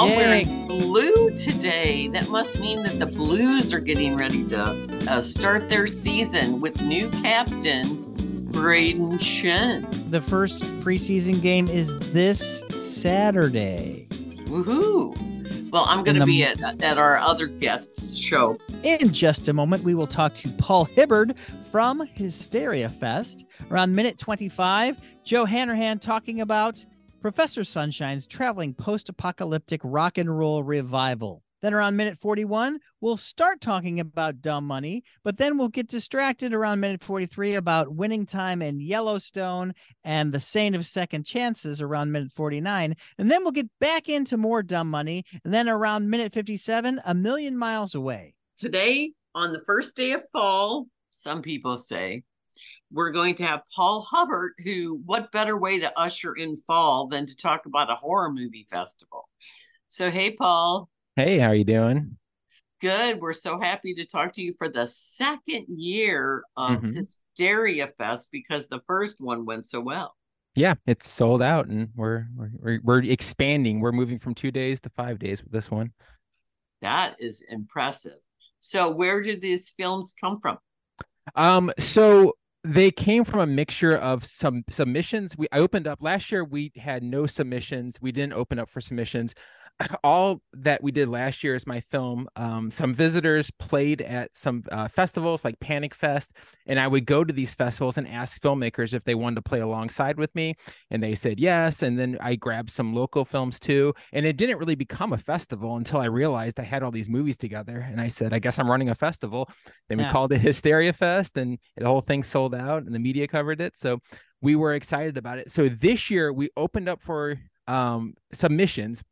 all Yay. wearing blue today. That must mean that the Blues are getting ready to uh, start their season with new captain Brayden Schenn. The first preseason game is this Saturday. Woohoo! Well, I'm going to be at at our other guest's show. In just a moment, we will talk to Paul Hibbard from Hysteria Fest. Around minute 25, Joe Hanrahan talking about Professor Sunshine's traveling post apocalyptic rock and roll revival. Then around minute 41, we'll start talking about dumb money, but then we'll get distracted around minute 43 about winning time in Yellowstone and the Saint of Second Chances around minute 49. And then we'll get back into more dumb money. And then around minute 57, a million miles away. Today, on the first day of fall, some people say, we're going to have Paul Hibbard, who, what better way to usher in fall than to talk about a horror movie festival? So, hey, Paul. Hey, how are you doing? Good. We're so happy to talk to you for the second year of Mhm. Hysteria Fest because the first one went so well. Yeah, it's sold out and we're we're we're, we're expanding. We're moving from 2 days to 5 days with this one. That is impressive. So, where did these films come from? Um so they came from a mixture of some submissions. We I opened up last year we had no submissions. We didn't open up for submissions. All that we did last year is my film. Um, some visitors played at some uh, festivals like Panic Fest, and I would go to these festivals and ask filmmakers if they wanted to play alongside with me, and they said yes. And then I grabbed some local films too, and it didn't really become a festival until I realized I had all these movies together, and I said, I guess I'm running a festival. Then we Yeah. called it Hysteria Fest, and the whole thing sold out, and the media covered it. So we were excited about it. So this year we opened up for um, submissions,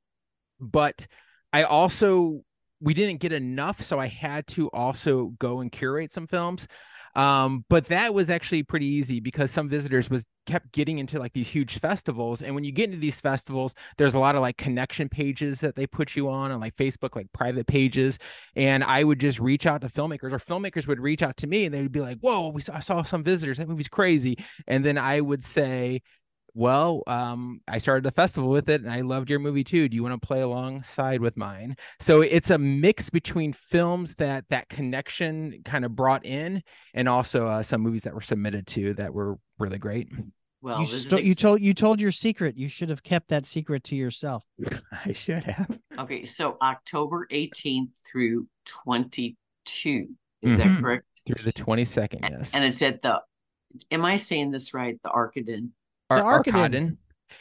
but I also we didn't get enough, so I had to also go and curate some films. Um, but that was actually pretty easy because some visitors was kept getting into like these huge festivals. And when you get into these festivals, there's a lot of like connection pages that they put you on on like Facebook, like private pages. And I would just reach out to filmmakers, or filmmakers would reach out to me and they would be like, Whoa, we saw, I saw some visitors. That movie's crazy. And then I would say, well, um, I started a festival with it and I loved your movie too. Do you want to play alongside with mine? So it's a mix between films that that connection kind of brought in and also uh, some movies that were submitted to that were really great. Well, you, this is sto- you told you told your secret. You should have kept that secret to yourself. I should have. Okay, so October 18th through 22. Is that Mhm. correct? Through the 22nd, yes. And it's at the, am I saying this right? The Arcaden. Ar- The Arkadin. Arkadin.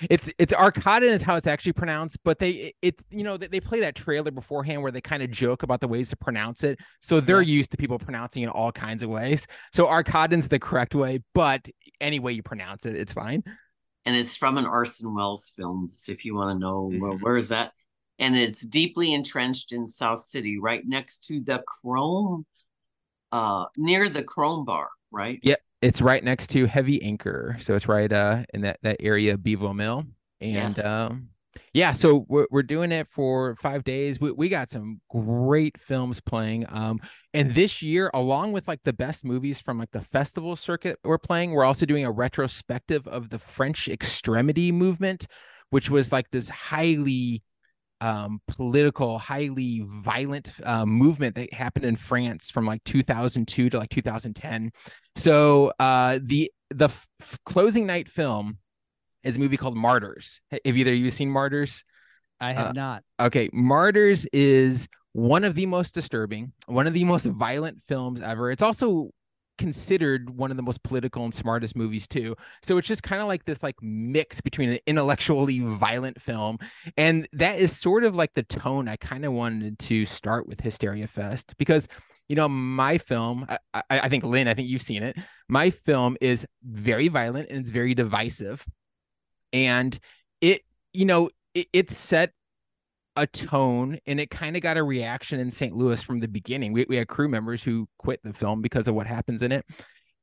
It's it's Arkadin is how it's actually pronounced, but they it's you know they, they play that trailer beforehand where they kind of joke about the ways to pronounce it, so they're used to people pronouncing it all kinds of ways. So Arkadin's the correct way, but any way you pronounce it, it's fine. And it's from an Orson Welles film. So if you want to know, well, Mhm. where is that? And it's deeply entrenched in South City, right next to the Chrome, uh, near the Chrome Bar, right? Yep, it's right next to Heavy Anchor, so it's right uh in that that area Bevo Mill, and Yes. um yeah, so we're we're doing it for five days. We we got some great films playing, um, and this year, along with like the best movies from like the festival circuit, we're playing. We're also doing a retrospective of the French extremity movement, which was like this highly um political highly violent uh, movement that happened in france from like 2002 to like 2010 so uh the the f- closing night film is a movie called martyrs. Have either of you seen martyrs? I have Uh, not. okay martyrs is one of the most disturbing one of the most violent films ever. It's also considered one of the most political and smartest movies too. So it's just kind of like this like mix between an intellectually violent film and that is sort of like the tone i kind of wanted to start with hysteria fest because you know my film I, I, I think lynn i think you've seen it. My film is very violent and it's very divisive and it you know it, it set a tone and it kind of got a reaction in St. Louis from the beginning. We, we had crew members who quit the film because of what happens in it.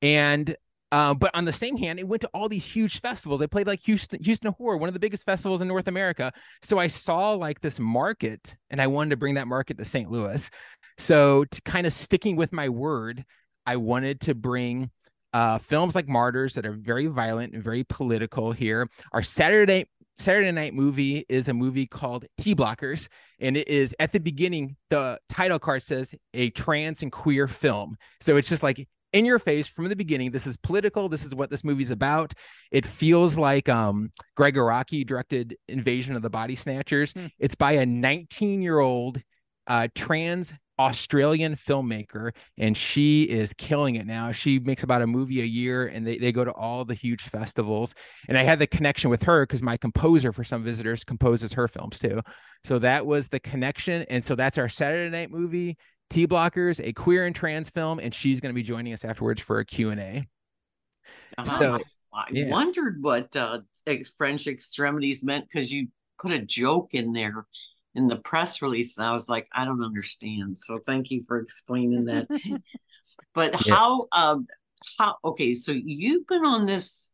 And uh, but on the same hand, it went to all these huge festivals. They played like Houston, Houston Horror, one of the biggest festivals in North America. So I saw like this market, and I wanted to bring that market to St. Louis. So to kind of sticking with my word, I wanted to bring uh, films like Martyrs that are very violent and very political here. Our Saturday Saturday night movie is a movie called T Blockers, and it is at the beginning. The title card says a trans and queer film, so it's just like in your face from the beginning. This is political. This is what this movie's about. It feels like um, Araki directed Invasion of the Body Snatchers. Hmm. It's by a 19 year old uh, trans Australian filmmaker, and she is killing it now. She makes about a movie a year, and they, they go to all the huge festivals. And I had the connection with her because my composer for some visitors composes her films too. So that was the connection. And so that's our Saturday night movie, T Blockers, a queer and trans film, and she's going to be joining us afterwards for a Q&A. So I yeah. wondered what uh, French extremities meant because you put a joke in there in the press release and i was like i don't understand so thank you for explaining that but yeah. how um how okay so you've been on this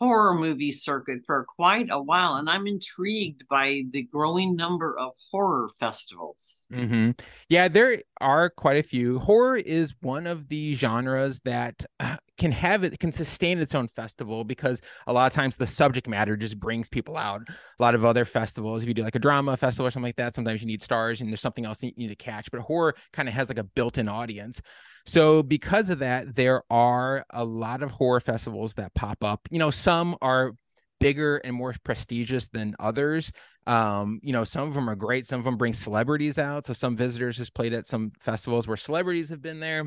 horror movie circuit for quite a while and i'm intrigued by the growing number of horror festivals. Mm-hmm. yeah there are quite a few. Horror is one of the genres that uh, can have it can sustain its own festival because a lot of times the subject matter just brings people out. A lot of other festivals if you do like a drama festival or something like that sometimes you need stars and there's something else you need to catch but horror kind of has like a built-in audience so because of that, there are a lot of horror festivals that pop up. You know, some are bigger and more prestigious than others. Um, you know, some of them are great. Some of them bring celebrities out. So some visitors just played at some festivals where celebrities have been there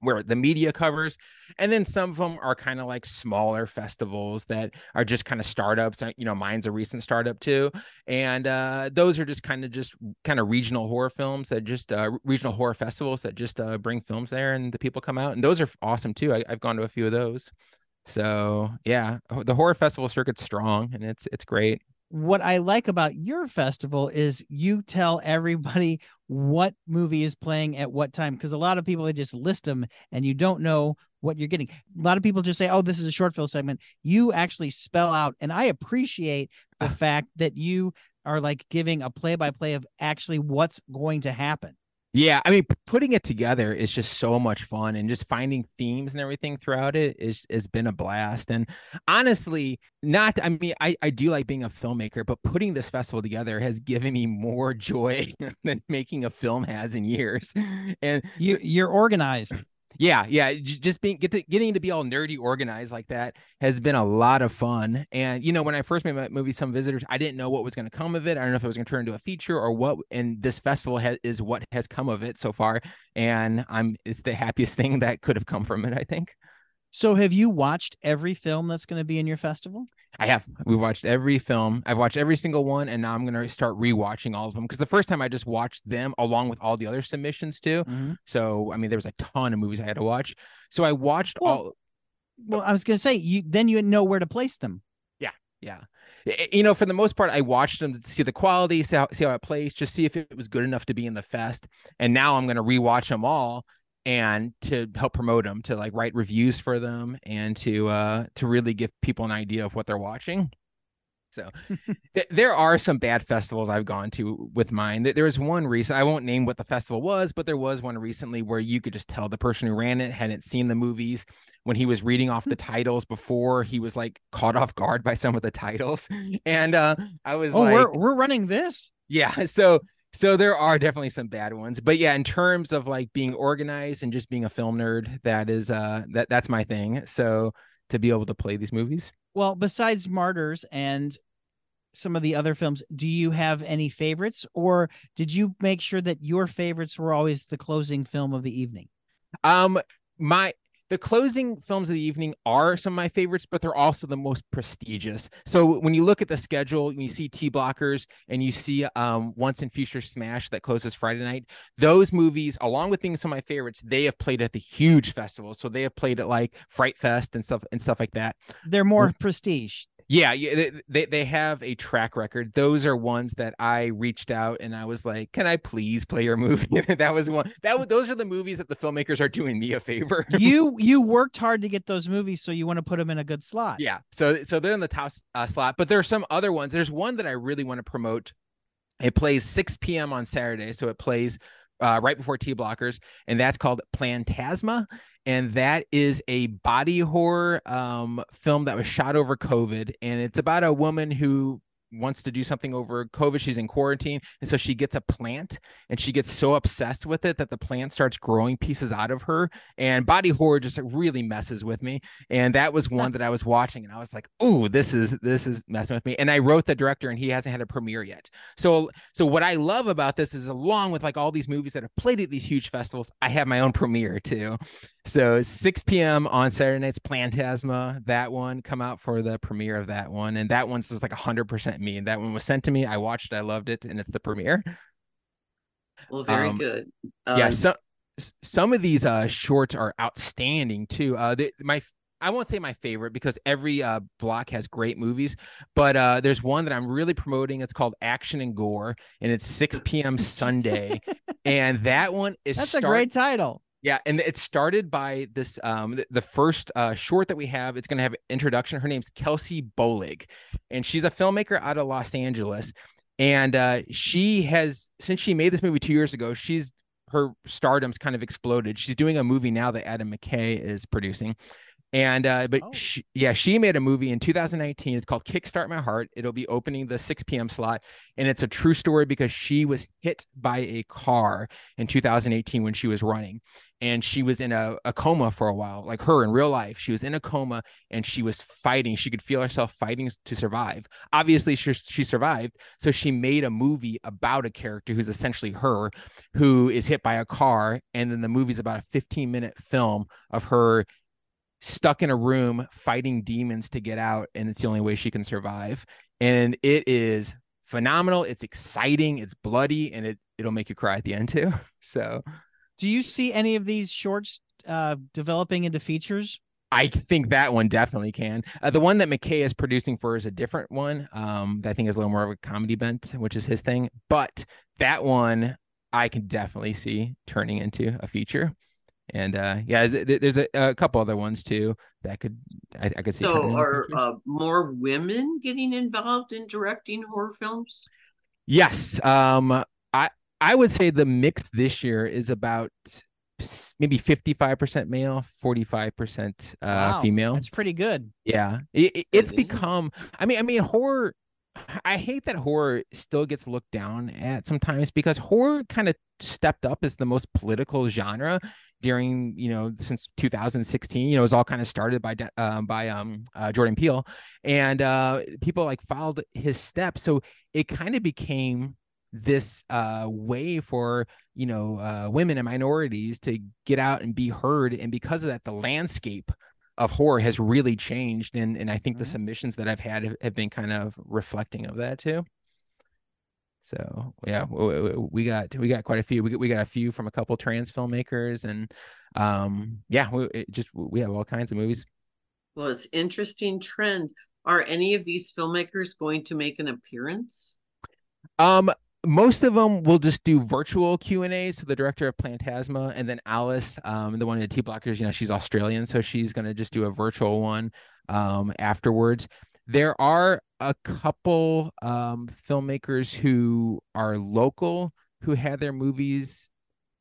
where the media covers. And then some of them are kind of like smaller festivals that are just kind of startups you know mine's a recent startup too. And uh, those are just kind of just kind of regional horror films that just uh, regional horror festivals that just uh, bring films there and the people come out. And those are awesome too. I, i've gone to a few of those. So yeah the horror festival circuit's strong and it's it's great what I like about your festival is you tell everybody what movie is playing at what time because a lot of people they just list them and you don't know what you're getting. A lot of people just say, "Oh, this is a short film segment." You actually spell out, and I appreciate the ah. fact that you are like giving a play by play of actually what's going to happen. Yeah, I mean, putting it together is just so much fun, and just finding themes and everything throughout it is has been a blast. And honestly, not I mean, I I do like being a filmmaker, but putting this festival together has given me more joy than making a film has in years. And you you're organized yeah yeah just being get the, getting to be all nerdy organized like that has been a lot of fun. And you know when i first made my movie some visitors i didn't know what was going to come of it. I don't know if it was going to turn into a feature or what and this festival has, is what has come of it so far. And i'm it's the happiest thing that could have come from it i think so have you watched every film that's going to be in your festival? I have. We've watched every film. I've watched every single one and now I'm going to start rewatching all of them because the first time I just watched them along with all the other submissions too. Mm-hmm. So, I mean there was a ton of movies I had to watch. So I watched well, all Well, I was going to say you then you know where to place them. Yeah. Yeah. You know, for the most part, I watched them to see the quality, see how, see how it plays, just see if it was good enough to be in the fest. And now I'm going to rewatch them all and to help promote them to like write reviews for them and to uh to really give people an idea of what they're watching so th- there are some bad festivals I've gone to with mine. There was one recent, I won't name what the festival was, but there was one recently where you could just tell the person who ran it hadn't seen the movies when he was reading off the titles before he was like caught off guard by some of the titles. And uh I was oh, like, we're, we're running this. Yeah. So so there are definitely some bad ones but yeah in terms of like being organized and just being a film nerd that is uh that that's my thing. So to be able to play these movies. Well besides martyrs and some of the other films do you have any favorites? Or did you make sure that your favorites were always the closing film of the evening? Um my the closing films of the evening are some of my favorites, but they're also the most prestigious. So when you look at the schedule, when you see T blockers and you see um, Once and Future Smash that closes Friday night, those movies, along with being some of my favorites, they have played at the huge festivals. So they have played at like Fright Fest and stuff and stuff like that. They're more prestige. Yeah, they they have a track record. Those are ones that I reached out and I was like, "Can I please play your movie?" that was one. That was, those are the movies that the filmmakers are doing me a favor. you you worked hard to get those movies, so you want to put them in a good slot. Yeah, so so they're in the top uh, slot, but there are some other ones. There's one that I really want to promote. It plays 6 p.m. on Saturday, so it plays uh, right before T blockers, and that's called Plantasma. And that is a body horror um, film that was shot over COVID. And it's about a woman who wants to do something over COVID. She's in quarantine. And so she gets a plant and she gets so obsessed with it that the plant starts growing pieces out of her. And body horror just really messes with me. And that was one that I was watching and I was like, oh, this is this is messing with me. And I wrote the director and he hasn't had a premiere yet. So so what I love about this is along with like all these movies that have played at these huge festivals, I have my own premiere too. So 6 p.m. on Saturday night's Plantasma. That one come out for the premiere of that one, and that one's just like hundred percent me. And that one was sent to me. I watched it. I loved it, and it's the premiere. Well, very um, good. Um, yeah, some some of these uh shorts are outstanding too. Uh, they, my I won't say my favorite because every uh, block has great movies, but uh, there's one that I'm really promoting. It's called Action and Gore, and it's 6 p.m. Sunday, and that one is that's start- a great title. Yeah, and it started by this um the, first uh short that we have. It's gonna have introduction. Her name's Kelsey Bollig, and she's a filmmaker out of Los Angeles. And uh she has since she made this movie two years ago, she's her stardom's kind of exploded. She's doing a movie now that Adam McKay is producing. And uh, but oh. she, yeah, she made a movie in 2019. It's called Kickstart My Heart. It'll be opening the 6 p.m. slot, and it's a true story because she was hit by a car in 2018 when she was running, and she was in a, a coma for a while, like her in real life. She was in a coma and she was fighting. She could feel herself fighting to survive. Obviously, she, she survived. So she made a movie about a character who's essentially her, who is hit by a car. And then the movie's about a 15 minute film of her stuck in a room fighting demons to get out. And it's the only way she can survive. And it is phenomenal. It's exciting. It's bloody and it, it'll make you cry at the end too. So do you see any of these shorts uh, developing into features? I think that one definitely can. Uh, the one that McKay is producing for is a different one. Um, that I think is a little more of a comedy bent, which is his thing. But that one I can definitely see turning into a feature. And uh, yeah, there's a, a couple other ones too that could I, I could see. So, are uh, more women getting involved in directing horror films? Yes. Um, I would say the mix this year is about maybe 55% male 45% uh wow, female. that's pretty good. Yeah it, it's become i mean i mean horror i hate that horror still gets looked down at sometimes because horror kind of stepped up as the most political genre during you know since 2016 you know it was all kind of started by um, by um uh, jordan peele. And uh people like followed his steps. So it kind of became this uh, way for you know uh, women and minorities to get out and be heard and because of that the landscape of horror has really changed and and i think mm-hmm. the submissions that i've had have been kind of reflecting of that too. So yeah we got we got quite a few. We got, we got a few from a couple trans filmmakers and um yeah we just we have all kinds of movies. Well it's interesting trend. Are any of these filmmakers going to make an appearance? Um most of them will just do virtual Q and A. So the director of Plantasma, and then Alice, um, the one in the T blockers, you know, she's Australian, so she's to just do a virtual one um, afterwards. There are a couple um, filmmakers who are local who had their movies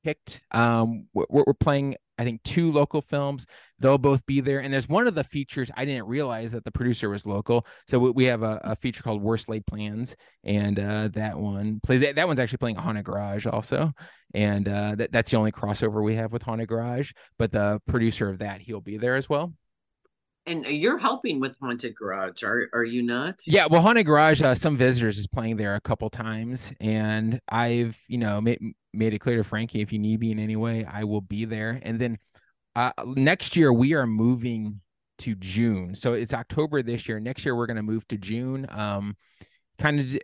picked. Um, we're, we're playing I think two local films. They'll both be there. And there's one of the features I didn't realize that the producer was local. So we have a, a feature called Worst Laid Plans, and uh, that one play that, that one's actually playing haunted garage also, and uh, that that's the only crossover we have with haunted garage. But the producer of that he'll be there as well. And you're helping with Haunted Garage, are are you not? Yeah, well, Haunted Garage, uh, some visitors is playing there a couple times, and I've you know made made it clear to Frankie if you need me in any way, I will be there. And then uh, next year we are moving to June, so it's October this year. Next year we're going to move to June. Um, kind of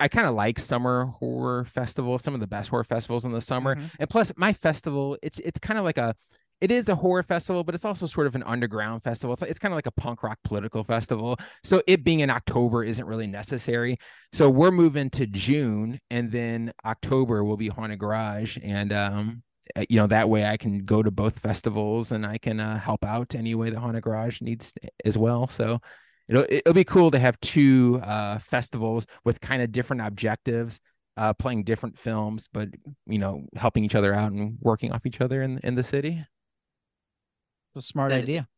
I kind of like summer horror festivals, some of the best horror festivals in the summer. Mm-hmm. And plus my festival, it's it's kind of like a it is a horror festival, but it's also sort of an underground festival. It's, it's kind of like a punk rock political festival. So it being in October isn't really necessary. So we're moving to June, and then October will be Haunted Garage, and um, uh, you know that way I can go to both festivals and I can uh, help out any way the Haunted Garage needs as well. So it'll it'll be cool to have two uh, festivals with kind of different objectives uh, playing different films, but you know, helping each other out and working off each other in in the city. It's a smart That- idea.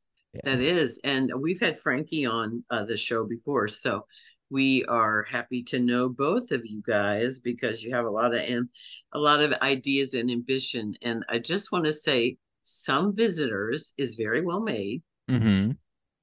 That is, and we've had Frankie on uh, the show before, so we are happy to know both of you guys because you have a lot of am- a lot of ideas and ambition. And I just want to say, some visitors is very well made. Mm-hmm.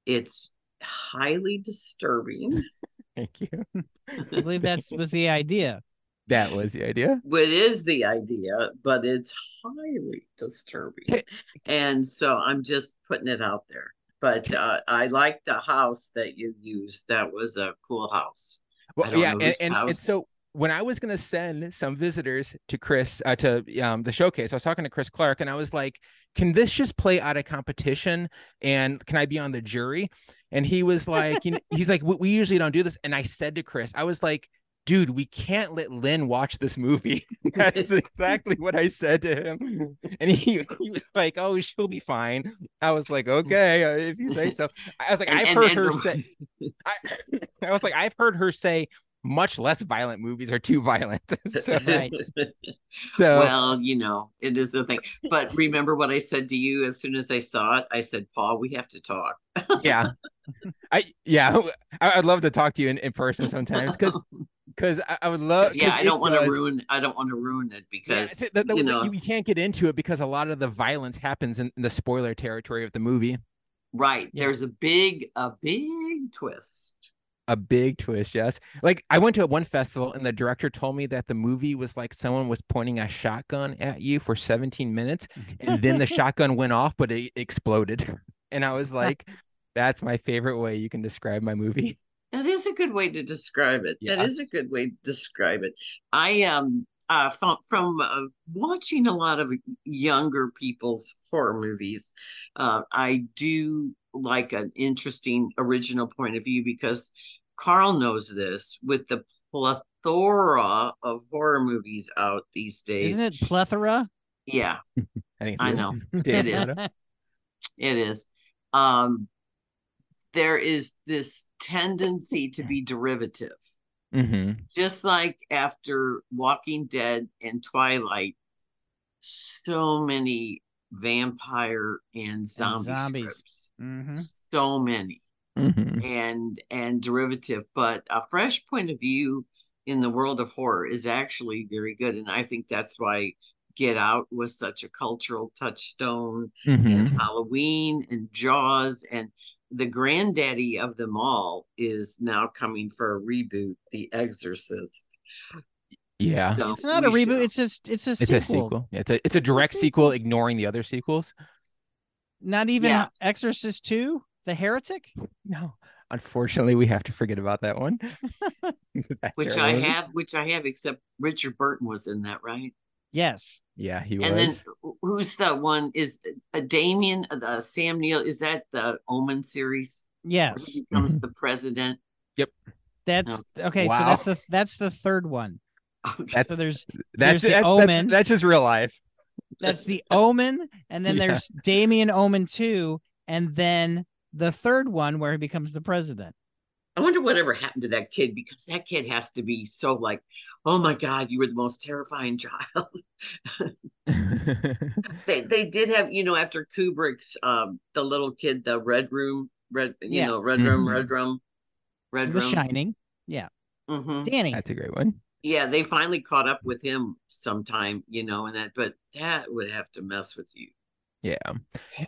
It's highly disturbing. Thank you. I believe that was the idea. That was the idea. what is the idea, but it's highly disturbing. And so I'm just putting it out there. But uh, I like the house that you used. That was a cool house. Well, yeah, and, and, and so when I was gonna send some visitors to Chris uh, to um, the showcase, I was talking to Chris Clark, and I was like, "Can this just play out of competition? And can I be on the jury?" And he was like, you know, "He's like, we, we usually don't do this." And I said to Chris, I was like. Dude, we can't let Lynn watch this movie. that is exactly what I said to him, and he he was like, "Oh, she'll be fine." I was like, "Okay, uh, if you say so." I was like, And- "I've and- heard and her say." I, I was like, I've heard her say much less violent movies are too violent. so, Right. so well, you know, it is the thing. But remember what I said to you as soon as I saw it? I said, Paul, we have to talk. yeah, I yeah, I, I'd love to talk to you in, in person sometimes because because I, I would love. Yeah, I don't want to ruin I don't want to ruin it Yeah, because so the- the- you know you can't get into it because a lot of the violence happens in, in the spoiler territory of the movie. right. Yeah. There's a big, a big twist. A big twist, yes. Like I went to one festival and the director told me that the movie was like someone was pointing a shotgun at you for 17 minutes and then the shotgun went off, but it exploded. And I was like, that's my favorite way you can describe my movie. That is a good way to describe it. Yeah. That is a good way to describe it. I um uh from from uh, watching a lot of younger people's horror movies, uh, I do like an interesting original point of view because Carl knows this with the plethora of horror movies out these days. Isn't it plethora? Yeah, I I know. it is. It is. Um, there is this tendency to be derivative. Mhm. just like after Walking Dead and Twilight, so many vampire and zombie zombies. scripts, Mhm. so many, Mhm. and and derivative. But a fresh point of view in the world of horror is actually very good, and I think that's why Get Out was such a cultural touchstone, and Mhm. Halloween and Jaws and the granddaddy of them all is now coming for a reboot, The Exorcist. Yeah. So It's not a reboot. shall- It's just it's a It's sequel. a sequel. Yeah, It's a it's a direct sequel. sequel. ignoring the other sequels. Not even Yeah. Exorcist 2, The Heretic? No. Unfortunately, we have to forget about that one. That which terrible I have, which I have, except Richard Burton was in that, right? Yes. Yeah, he was. And then who's the one? Is a Damien, uh, Sam Neill? Is that the Omen series? Yes. he becomes Mhm. the president. Yep. That's okay, so that's the that's the third one. Okay. So there's that's, the that's, Omen. that's that's just real life. that's the Omen, and then Yeah. there's Damien Omen 2, and then the third one where he becomes the president. I wonder whatever happened to that kid because that kid has to be so like, oh my God, you were the most terrifying child. they they did have you know after Kubrick's um the little kid the red room red you Yeah. know red room Mhm. red room red The room Shining. Yeah hmm Danny. that's a great one. yeah they finally caught up with him sometime you know and that but that would have to mess with you Yeah.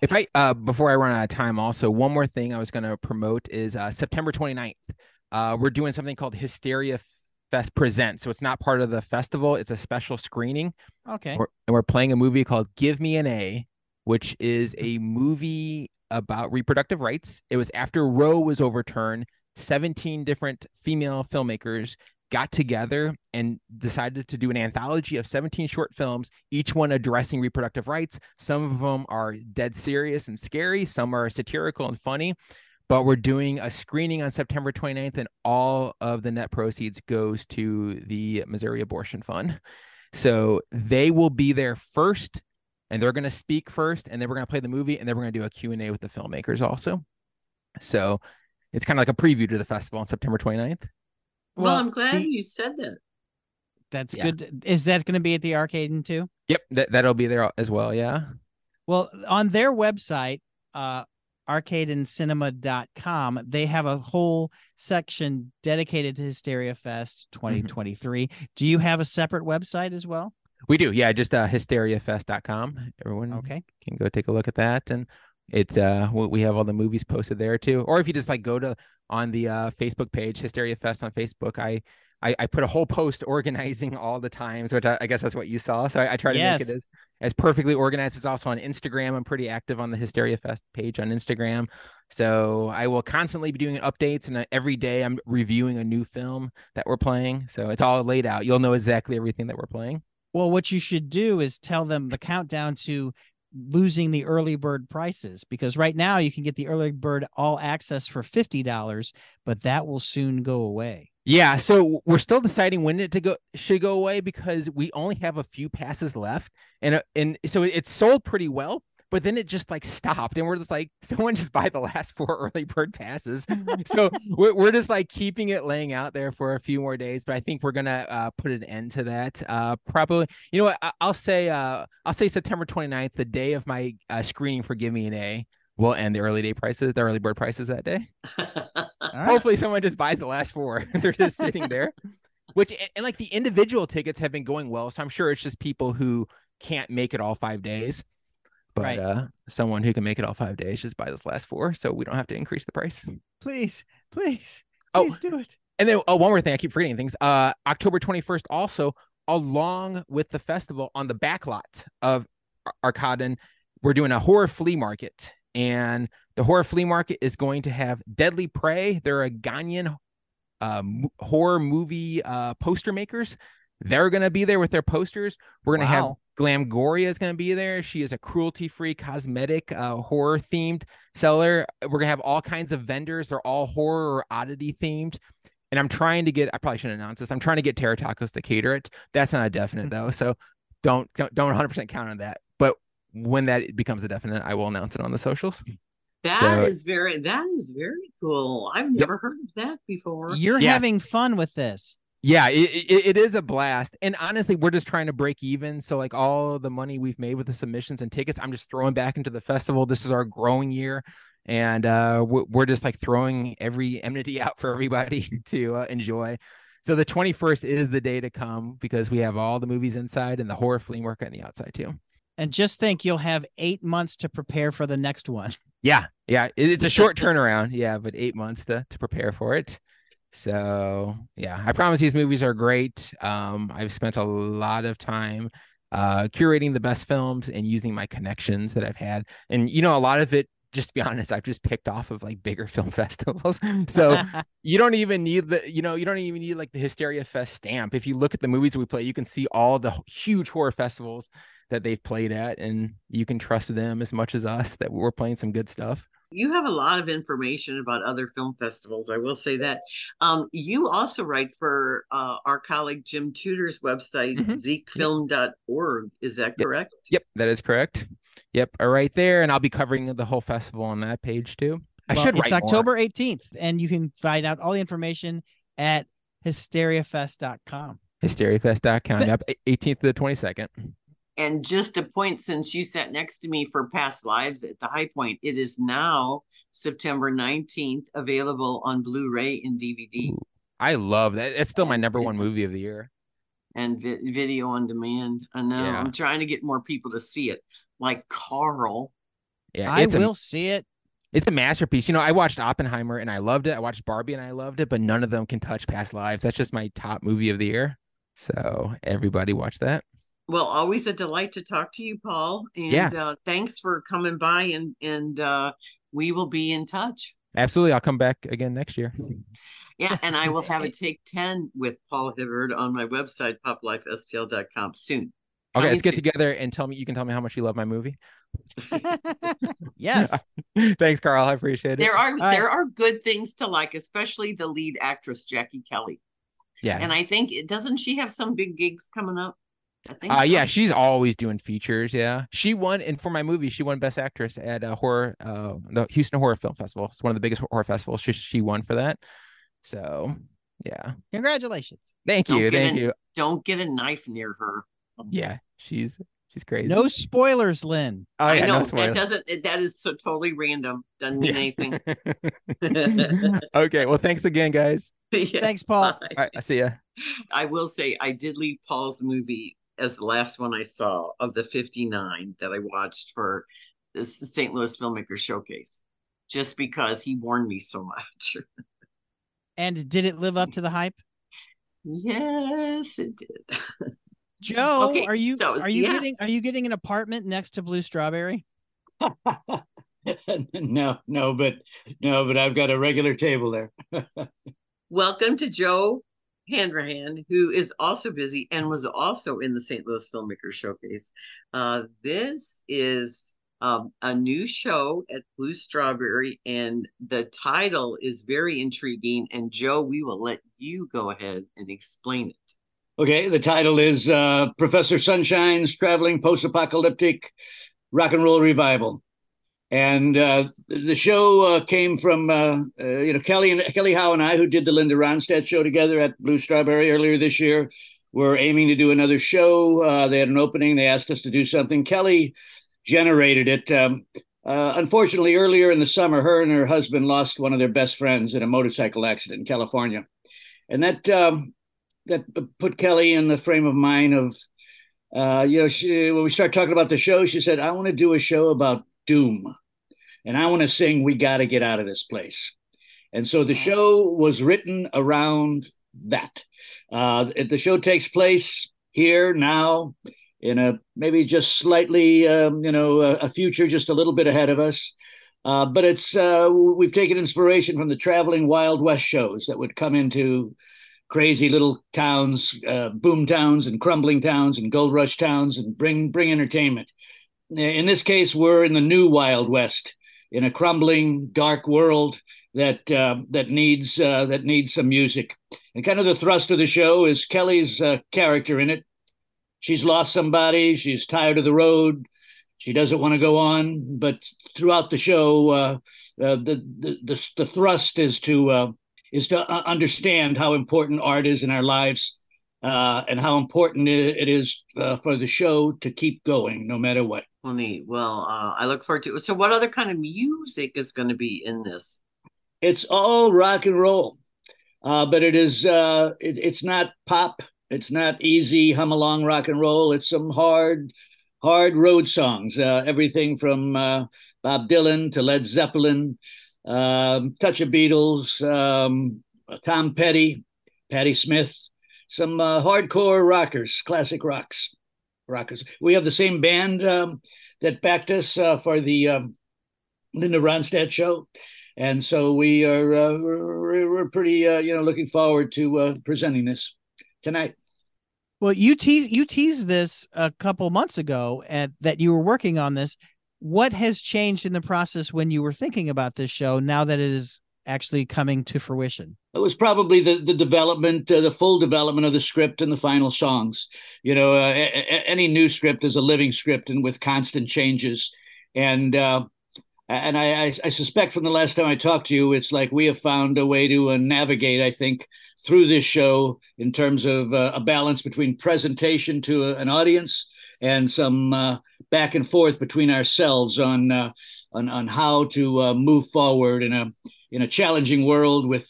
If I uh before I run out of time, also one more thing I was gonna promote is uh September 29th. Uh we're doing something called Hysteria Fest Presents. So it's not part of the festival, it's a special screening. Okay. We're, and we're playing a movie called Give Me an A, which is a movie about reproductive rights. It was after Roe was overturned. 17 different female filmmakers got together and decided to do an anthology of 17 short films, each one addressing reproductive rights. Some of them are dead serious and scary, some are satirical and funny. But we're doing a screening on September 29th, and all of the net proceeds goes to the Missouri Abortion Fund. So they will be there first, and they're going to speak first, and then we're going to play the movie, and then we're going to do a Q&A with the filmmakers also. So it's kind of like a preview to the festival on September 29th. Well, Well, i'm glad the- you said that That's Yeah. good. Is that going to be at the Arcade too? Yep, that that'll be there as well. Yeah. Well, on their website, uh, arkadincinema.com, they have a whole section dedicated to Hysteria Fest Mm-hmm. 2023. Do you have a separate website as well? We do. Yeah, just uh, hysteriafest.com. Everyone Okay. can go take a look at that and it's uh we we have all the movies posted there too. Or if you just like go to on the uh facebook page hysteria fest on facebook i i, I put a whole post organizing all the times which i, I guess that's what you saw. So i, I try to Yes. make it as as perfectly organized it's also on instagram. I'm pretty active on the hysteria fest page on instagram. So i will constantly be doing updates and uh, every day i'm reviewing a new film that we're playing. So it's all laid out. You'll know exactly everything that we're playing. Well, what you should do is tell them the countdown to losing the early bird prices because right now you can get the early bird all access for $50, but that will soon go away. Yeah, so we're still deciding when it to go should go away because we only have a few passes left, and uh, and so it sold pretty well, but then it just like stopped, and we're just like, someone just buy the last four early bird passes. so we're we're just like keeping it laying out there for a few more days, but I think we're gonna uh, put an end to that. Uh, probably, you know what? I- I'll say uh, I'll say September 29th, the day of my uh, screening for Give Me an A. We'll end the early day prices, the early bird prices that day hopefully someone just buys the last four they're just sitting there which and, and, like the individual tickets have been going well so i'm sure it's just people who can't make it all five days but Right. uh someone who can make it all five days just buy those last four so we don't have to increase the price Please, please, Oh. please do it. and then oh, one more thing i keep forgetting things uh october 21st also along with the festival on the back lot of Ar- Arkadin we're doing a horror flea market and the horror flea market is going to have deadly prey they're a ghanaian uh, horror movie uh, poster makers they're going to be there with their posters we're going to have Wow. Glamgoria is going to be there she is a cruelty free cosmetic uh, horror themed seller we're going to have all kinds of vendors they're all horror or oddity themed and I'm trying to get. I probably shouldn't announce this. I'm trying to get Terra Tacos to cater it. That's not a definite though, so don't don't 100 percent count on that. But when that becomes a definite, I will announce it on the socials. That So- is very that is very cool. I've never heard of that before. You're Yes. having fun with this. Yeah, it, it, it is a blast. And honestly, we're just trying to break even. So like all the money we've made with the submissions and tickets, I'm just throwing back into the festival. This is our growing year. And uh, we- we're just like throwing every enmity out for everybody to uh, enjoy. So the 21st is the day to come because we have all the movies inside and the horror flea market on the outside too. And just think you'll have eight months to prepare for the next one. Yeah, yeah, it's a short turnaround. Yeah, but eight months to to prepare for it. So yeah, I promise these movies are great. Um, I've spent a lot of time uh curating the best films and using my connections that I've had, and you know, a lot of it. Just to be honest, I've just picked off of like bigger film festivals. So you don't even need the you know you don't even need like the hysteria fest stamp if you look at the movies we play you can see all the huge horror festivals that they've played at and you can trust them as much as us that we're playing some good stuff You have a lot of information about other film festivals. I will say that. Um, you also write for uh, our colleague Jim Tudor's website, Mhm. zekefilm.org. Is that Yep. correct? yep that is correct yep all right there and i'll be covering the whole festival on that page too i Well, should it's write more. October 18th, and you can find out all the information at hysteriafest.com. hysteriafest.com yep 18th to the 22nd And just a point, since you sat next to me for past lives at the Hi-Pointe, it is now September 19th, available on Blu ray and DVD Ooh. i love that it's still my number one movie of the year and vi- video on demand. I know Yeah. I'm trying to get more people to see it, like Carl. yeah I it's a, will see it. it's a masterpiece you know i watched oppenheimer and i loved it i watched barbie and i loved it but none of them can touch past lives that's just my top movie of the year so everybody watch that Well, always a delight to talk to you, Paul. And Yeah. uh, thanks for coming by, and and uh, we will be in touch. absolutely i'll come back again next year Yeah, and I will have a take ten with Paul Hibbard on my website, poplifestl.com soon. okay Coming let's get soon. together and tell me you can tell me how much you love my movie yes. thanks carl i appreciate it There are right. there are good things to like, especially the lead actress Jackie Kelly. yeah And I think it doesn't she have some big gigs coming up? I think. Uh, so. yeah, she's always doing features. Yeah, she won, and for my movie, she won Best Actress at a horror, uh, the Houston Horror Film Festival. It's one of the biggest horror festivals. She she won for that. So Yeah. Congratulations. Thank Don't you. Thank in- you. Don't get a knife near her. Yeah. She's she's crazy. No spoilers, Lynn. Oh I know no that doesn't. That is so totally random. Doesn't mean anything. okay. Well, thanks again, guys. Yeah, Thanks, Paul. bye. All right. I see ya. I will say I did leave Paul's movie as the last one I saw of the 59 that I watched for the St. Louis Filmmaker Showcase, just because he warned me so much. And did it live up to the hype? yes, it did. Joe, Okay, are you so, are you yeah. getting are you getting an apartment next to Blue Strawberry? no, no, but no, but I've got a regular table there. Welcome to Joe Hanrahan, who is also busy and was also in the St. Louis Filmmaker Showcase. Uh, this is um, a new show at Blue Strawberry, and the title is very intriguing. And Joe, we will let you go ahead and explain it. Okay, the title is uh, Professor Sunshine's Traveling Post-Apocalyptic Rock and Roll Revival, and uh, the show uh, came from uh, uh, you know Kelly and Kelly Howe and I, who did the Linda Ronstadt show together at Blue Strawberry earlier this year. We're aiming to do another show. Uh, they had an opening. They asked us to do something. Kelly generated it. Um, uh, unfortunately, earlier in the summer, her and her husband lost one of their best friends in a motorcycle accident in California, and that um, that put Kelly in the frame of mind of, uh, you know, she, when we started talking about the show, she said, "I want to do a show about doom, and I want to sing "We Got to Get Out of This Place." And so the show was written around that. Uh, the show takes place here now in a maybe just slightly, um, you know, a, a future just a little bit ahead of us. Uh, but it's uh, we've taken inspiration from the traveling Wild West shows that would come into crazy little towns, uh, boom towns, and crumbling towns, and gold rush towns, and bring bring entertainment. In this case, we're in the new Wild West, in a crumbling, dark world that uh, that needs uh, that needs some music. And kind of the thrust of the show is Kelly's uh, character in it. She's lost somebody. She's tired of the road. She doesn't want to go on. But throughout the show, uh, uh, the, the the the thrust is to uh, is to understand how important art is in our lives, and how important it is for the show to keep going no matter what. Well, neat. Well, uh, I look forward to it. So, what other kind of music is going to be in this? It's all rock and roll, uh, but it is uh, it, it's not pop. It's not easy hum along rock and roll. It's some hard, hard road songs. Uh, everything from uh, Bob Dylan to Led Zeppelin, um, touch of Beatles, um, Tom Petty, Patti Smith, some uh, hardcore rockers, classic rocks, rockers. We have the same band um, that backed us uh, for the um, Linda Ronstadt show and so we are uh, we're, we're pretty uh, you know looking forward to uh, presenting this tonight. Well, you tease you teased this a couple months ago and that you were working on this. What has changed in the process when you were thinking about this show now that it is actually coming to fruition? It was probably the the development, uh, the full development of the script and the final songs. You know, uh, a- a- any new script is a living script and with constant changes. And uh, and I, I, I suspect from the last time I talked to you, it's like we have found a way to uh, navigate. I think through this show in terms of uh, a balance between presentation to a, an audience and some uh, back and forth between ourselves on uh, on on how to uh, move forward in a in a challenging world with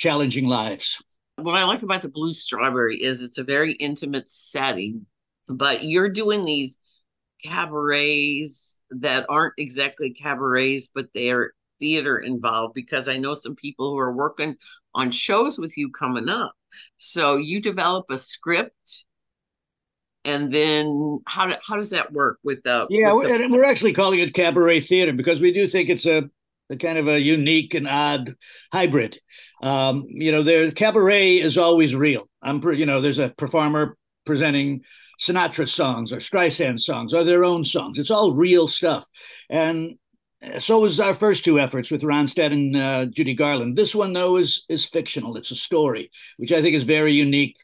challenging lives. What I like about the Blue Strawberry is it's a very intimate setting, but you're doing these cabarets that aren't exactly cabarets, but they're theater involved because I know some people who are working on shows with you coming up. So you develop a script, and then how do, how does that work with the Yeah, with the- we're, and we're actually calling it cabaret theater because we do think it's a, a kind of a unique and odd hybrid. Um, you know, there cabaret is always real. I'm, you know, there's a performer presenting Sinatra songs or Streisand songs or their own songs. It's all real stuff, and so was our first two efforts with Ronstadt and uh, Judy Garland. This one, though, is is fictional. It's a story, which I think is very unique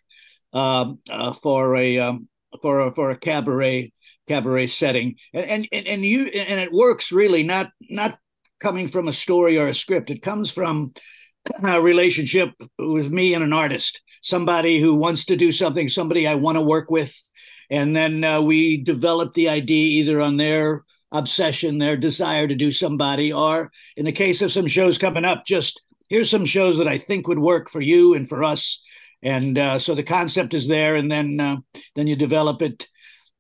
uh, uh, for a um, for a, for a cabaret cabaret setting, and and and you and it works really not not coming from a story or a script. It comes from uh, relationship with me and an artist, somebody who wants to do something, somebody I want to work with. And then uh, we develop the idea either on their obsession, their desire to do somebody, or in the case of some shows coming up, just here's some shows that I think would work for you and for us. And uh, so the concept is there, and then uh, then you develop it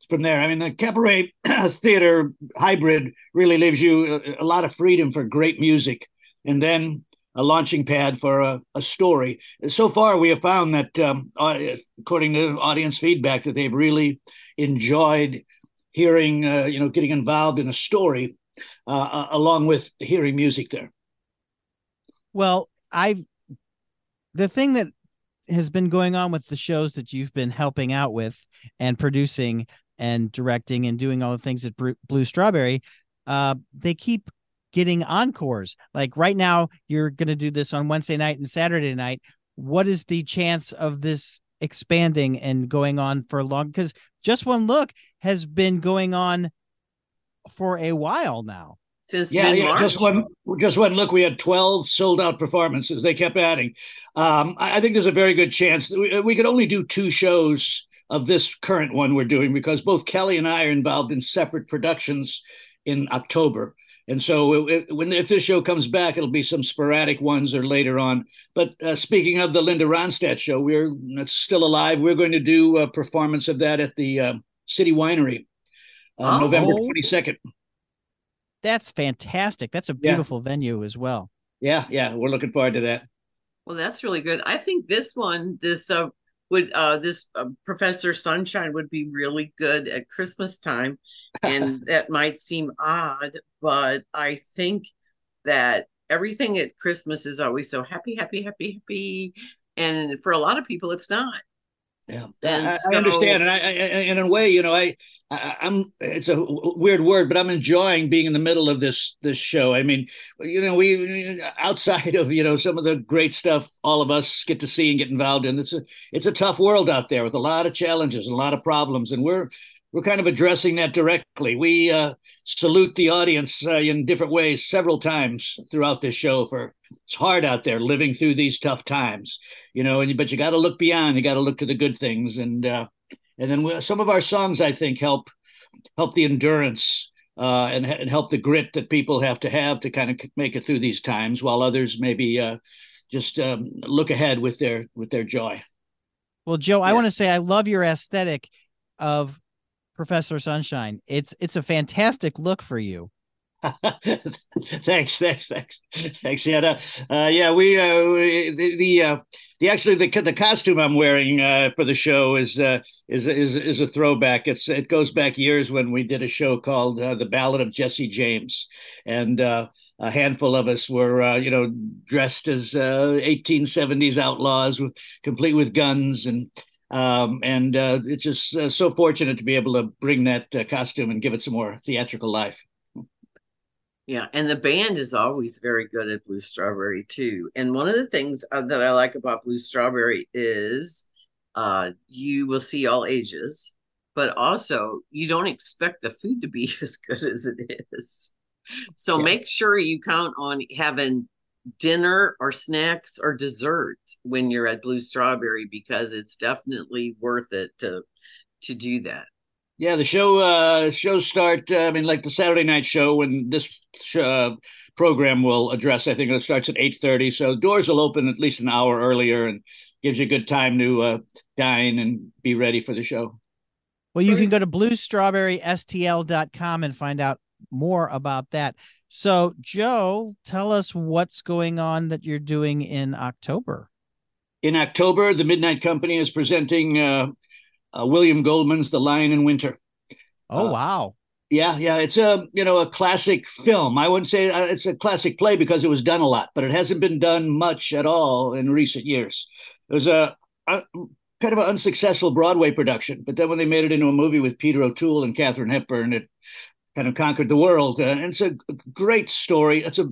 from there. I mean, the cabaret theater hybrid really leaves you a, a, lot of freedom for great music, and then a launching pad for a, a story. So far, we have found that, um, uh, according to audience feedback, that they've really enjoyed hearing, uh, you know, getting involved in a story uh, uh along with hearing music there. Well, I've the thing that has been going on with the shows that you've been helping out with and producing and directing and doing all the things at Blue Strawberry, uh, they keep getting encores. Like right now, you're going to do this on Wednesday night and Saturday night. What is the chance of this expanding and going on for long? Because just one look has been going on for a while now since yeah, yeah just one just one look we had 12 sold out performances they kept adding um, I, I, think there's a very good chance we, we, could only do two shows of this current one we're doing because both kelly and i are involved in separate productions in october and so it, when if this show comes back it'll be some sporadic ones or later on but uh, speaking of the linda ronstadt show we're it's still alive we're going to do a performance of that at the uh, city winery uh, oh. november 22nd that's fantastic. That's a beautiful yeah. venue as well. Yeah, yeah, we're looking forward to that. Well, that's really good. I think this one, this uh, would uh, this uh, Professor Sunshine would be really good at Christmas time, and that might seem odd, but I think that everything at Christmas is always so happy, happy, happy, happy, and for a lot of people, it's not. Yeah, I, so, I, understand, and I, I, in a way, you know, I, I, am It's a weird word, but I'm enjoying being in the middle of this this show. I mean, you know, we outside of you know some of the great stuff all of us get to see and get involved in. It's a it's a tough world out there with a lot of challenges and a lot of problems, and we're we're kind of addressing that directly. We uh, salute the audience uh, in different ways several times throughout this show for it's hard out there living through these tough times, you know. And but you got to look beyond. You got to look to the good things, and uh, and then we, some of our songs I think help help the endurance uh, and, and help the grit that people have to have to kind of make it through these times, while others maybe uh, just um, look ahead with their with their joy. Well, Joe, yeah. I want to say I love your aesthetic of Professor Sunshine. It's it's a fantastic look for you. thanks, thanks, thanks, thanks. Yeah, uh, yeah. We, uh, the the, uh, the actually the the costume I'm wearing uh, for the show is uh, is is is a throwback. It's it goes back years when we did a show called uh, The Ballad of Jesse James, and a handful of us were you know dressed as uh, 1870s outlaws, complete with guns and. Um, and uh, it's just uh, so fortunate to be able to bring that uh, costume and give it some more theatrical life. Yeah, and the band is always very good at Blue Strawberry too. And one of the things uh, that I like about Blue Strawberry is uh, you will see all ages, but also you don't expect the food to be as good as it is. So yeah. make sure you count on having dinner or snacks or dessert when you're at Blue Strawberry because it's definitely worth it to to do that. Yeah, the show uh shows start. Uh, I mean, like the Saturday night show when this uh, program will address. I think it starts at eight thirty, so doors will open at least an hour earlier and gives you a good time to uh, dine and be ready for the show. Well, you can go to bluestrawberrystl.com and find out more about that. So, Joe, tell us what's going on that you're doing in October. In October, the Midnight Company is presenting uh, uh, William Goldman's The Lion in Winter. Oh uh, wow! Yeah, yeah, it's a you know a classic film. I wouldn't say uh, it's a classic play because it was done a lot, but it hasn't been done much at all in recent years. It was a, a kind of an unsuccessful Broadway production, but then when they made it into a movie with Peter O'Toole and Katharine Hepburn, it kind of conquered the world. Uh, and it's a great story. It's a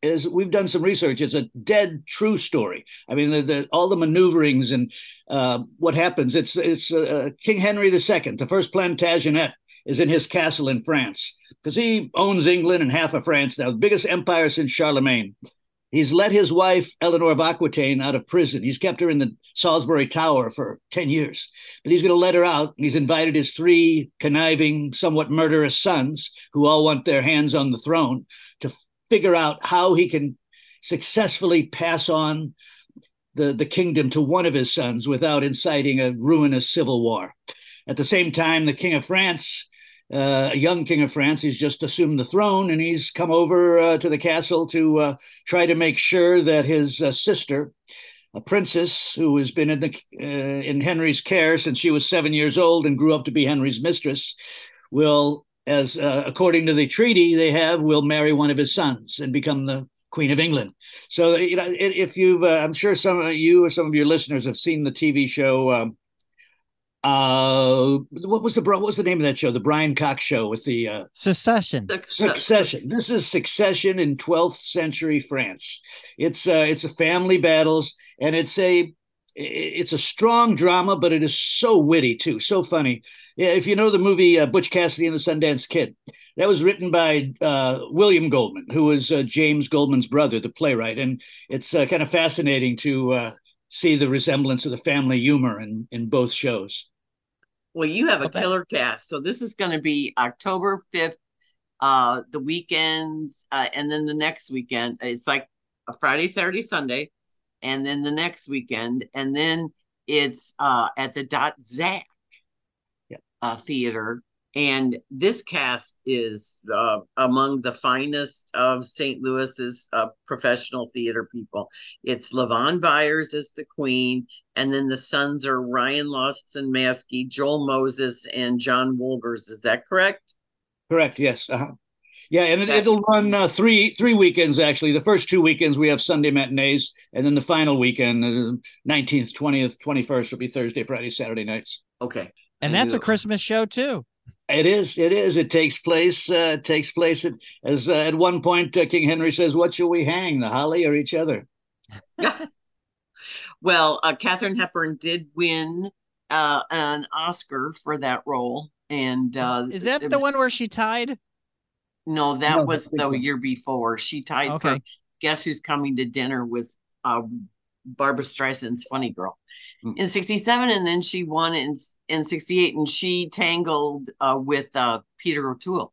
is we've done some research. It's a dead true story. I mean, the, the, all the maneuverings and uh, what happens. It's it's uh, King Henry II, the first Plantagenet, is in his castle in France because he owns England and half of France now, the biggest empire since Charlemagne. He's let his wife, Eleanor of Aquitaine, out of prison. He's kept her in the Salisbury Tower for 10 years, but he's going to let her out. He's invited his three conniving, somewhat murderous sons, who all want their hands on the throne, to figure out how he can successfully pass on the, the kingdom to one of his sons without inciting a ruinous civil war. At the same time, the King of France uh, a young king of France. He's just assumed the throne, and he's come over uh, to the castle to uh, try to make sure that his uh, sister, a princess who has been in the uh, in Henry's care since she was seven years old and grew up to be Henry's mistress, will, as uh, according to the treaty they have, will marry one of his sons and become the Queen of England. So you know, if you've, I'm sure some of you or some of your listeners have seen the TV show. Um, uh what was the what was the name of that show? The brian cox show with the uh succession. Succession. This is succession in 12th century france. It's uh it's a family battles and it's a it's a strong drama but it is so witty too so funny. If you know the movie uh, butch cassidy and the sundance kid that was written by uh, william goldman who was uh, james goldman's brother the playwright and it's uh, kind of fascinating to uh see the resemblance of the family humor in in both shows. Well, you have a okay. killer cast, so this is going to be October fifth, uh, the weekends, uh, and then the next weekend. It's like a Friday, Saturday, Sunday, and then the next weekend, and then it's uh at the Dot Zack yeah. uh, theater and this cast is uh, among the finest of St. Louis's uh, professional theater people. It's Lavonne Byers as the queen, and then the sons are Ryan Lawson Maskey, Joel Moses, and John Wolbers. Is that correct? Correct. Yes. Uh-huh. Yeah, and it, will run uh, three three weekends actually. The first two weekends we have Sunday matinees, and then the final weekend, nineteenth, twentieth, twenty first will be Thursday, Friday, Saturday nights. Okay, and that's a Christmas show too. It is. It is. It takes place. Uh, it takes place at, as uh, at one point uh, King Henry says, "What shall we hang, the holly or each other?" well, uh, Katharine Hepburn did win uh, an Oscar for that role, and uh, is, is that it, the one where she tied? No, that no, was the year before. She tied okay. for Guess Who's Coming to Dinner with uh, Barbra Streisand's Funny Girl mm. in 67 and then she won in in 68 and she tangled uh, with uh, Peter O'Toole.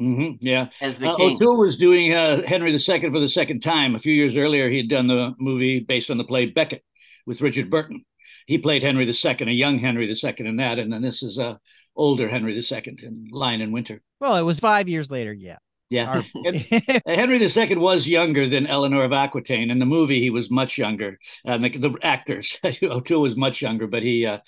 Mm-hmm, yeah, as the uh, O'Toole was doing uh, Henry II for the second time. A few years earlier, he had done the movie based on the play Becket with Richard Burton. He played Henry II, a young Henry II in that, and then this is a older Henry II in Lion in Winter. Well, it was five years later. Yeah. Yeah. Henry II was younger than Eleanor of Aquitaine. In the movie, he was much younger. Uh, the, the, actors, O'Toole was much younger, but he uh,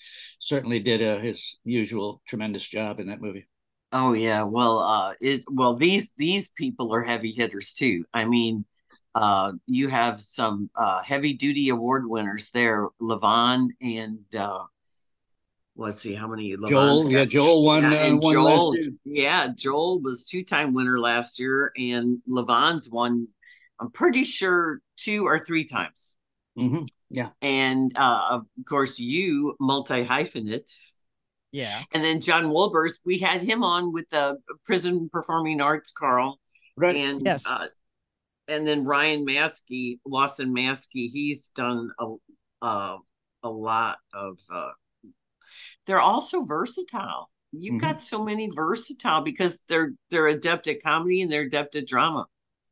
certainly did uh, his usual tremendous job in that movie. Oh yeah, well, uh, it well these these people are heavy hitters too. I mean, uh, you have some uh, heavy duty award winners there, Lavonne and uh, let's see how many Lavonne's Joel, got. yeah, Joel won. Yeah, uh, and uh, Joel, yeah, Joel was two time winner last year, and Lavonne's won. I'm pretty sure two or three times. Mm-hmm. Yeah, and uh, of course you multi hyphenate. Yeah, and then John Wolbers, we had him on with the prison performing arts, Carl. Right. And yes. Uh, and then Ryan Maskey, Lawson Maskey, he's done a uh, a lot of uh, they're also versatile. You've mm-hmm. got so many versatile because they're they're adept at comedy and they're adept at drama.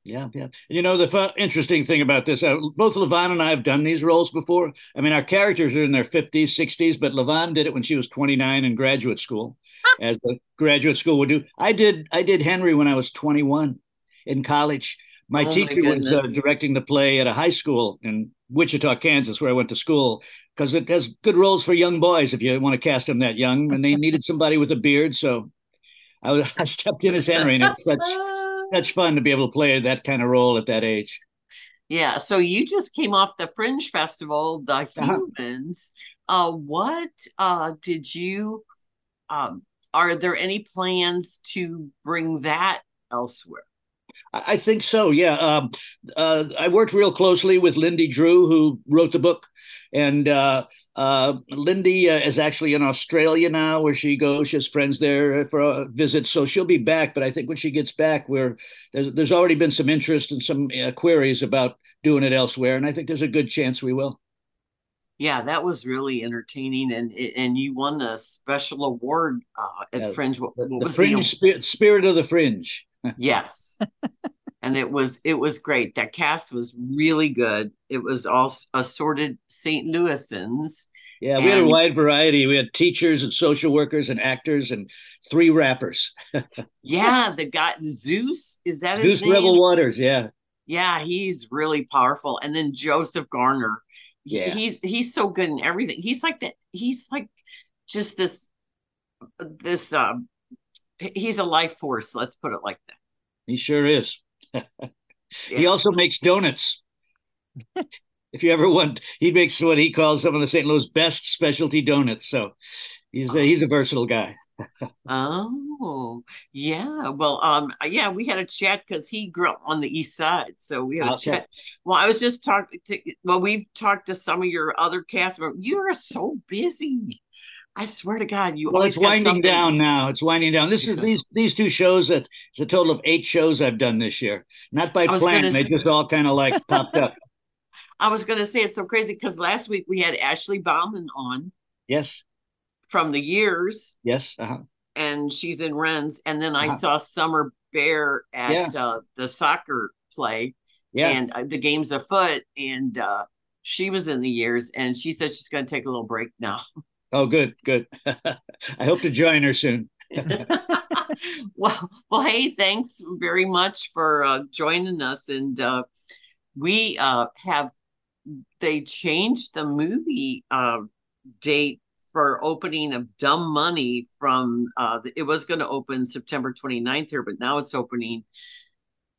Yeah, yeah. You know the fun, interesting thing about this, uh, both Lavonne and I have done these roles before. I mean, our characters are in their fifties, sixties, but Lavonne did it when she was twenty nine in graduate school, as a graduate school would do. I did. I did Henry when I was twenty one in college. My oh teacher my was uh, directing the play at a high school in Wichita, Kansas, where I went to school, because it has good roles for young boys if you want to cast them that young. And they needed somebody with a beard, so I, was, I stepped in as Henry, and it's such such fun to be able to play that kind of role at that age. Yeah. So you just came off the Fringe Festival, the uh-huh. Humans. Uh, what uh, did you? Um, are there any plans to bring that elsewhere? I think so. Yeah. Um, uh, I worked real closely with Lindy Drew, who wrote the book, and uh, uh, Lindy uh, is actually in Australia now, where she goes. She has friends there for a visit, so she'll be back. But I think when she gets back, where there's, there's already been some interest and some uh, queries about doing it elsewhere, and I think there's a good chance we will. Yeah, that was really entertaining, and and you won a special award uh, at yeah, Fringe. What, what the Fringe the... spirit of the Fringe. Yes, and it was it was great. That cast was really good. It was all assorted St. Louisans. Yeah, we and, had a wide variety. We had teachers and social workers and actors and three rappers. yeah, the guy Zeus is that Zeus name? Rebel Waters. Yeah, yeah, he's really powerful. And then Joseph Garner yeah he's he's so good in everything he's like that he's like just this this um he's a life force let's put it like that he sure is. Yeah. he also makes donuts. If you ever want he makes what he calls some of the st louis best specialty donuts. So he's a, he's a versatile guy. Oh yeah. Well um yeah we had a chat because he grew up on the east side. So we had a chat. Well i was just talking to well we've talked to some of your other cast members you are so busy I swear to God, you. Well, it's winding down now. It's winding down. This is these these two shows. That it's a total of eight shows I've done this year. Not by plan. They say, just all kind of like popped up. I was going to say it's so crazy because last week we had Ashley Bauman on. Yes from the years. Yes. Uh-huh. And she's in Ren's. And then I uh-huh. saw Summer Bear at yeah. uh, the soccer play. Yeah. And uh, the game's afoot. And uh, she was in the years. And she said she's going to take a little break now. Oh, good, good. I hope to join her soon. well, well, hey, thanks very much for uh, joining us. And uh, we uh, have they changed the movie uh, date for opening of Dumb Money from uh it was going to open September 29th here, but now it's opening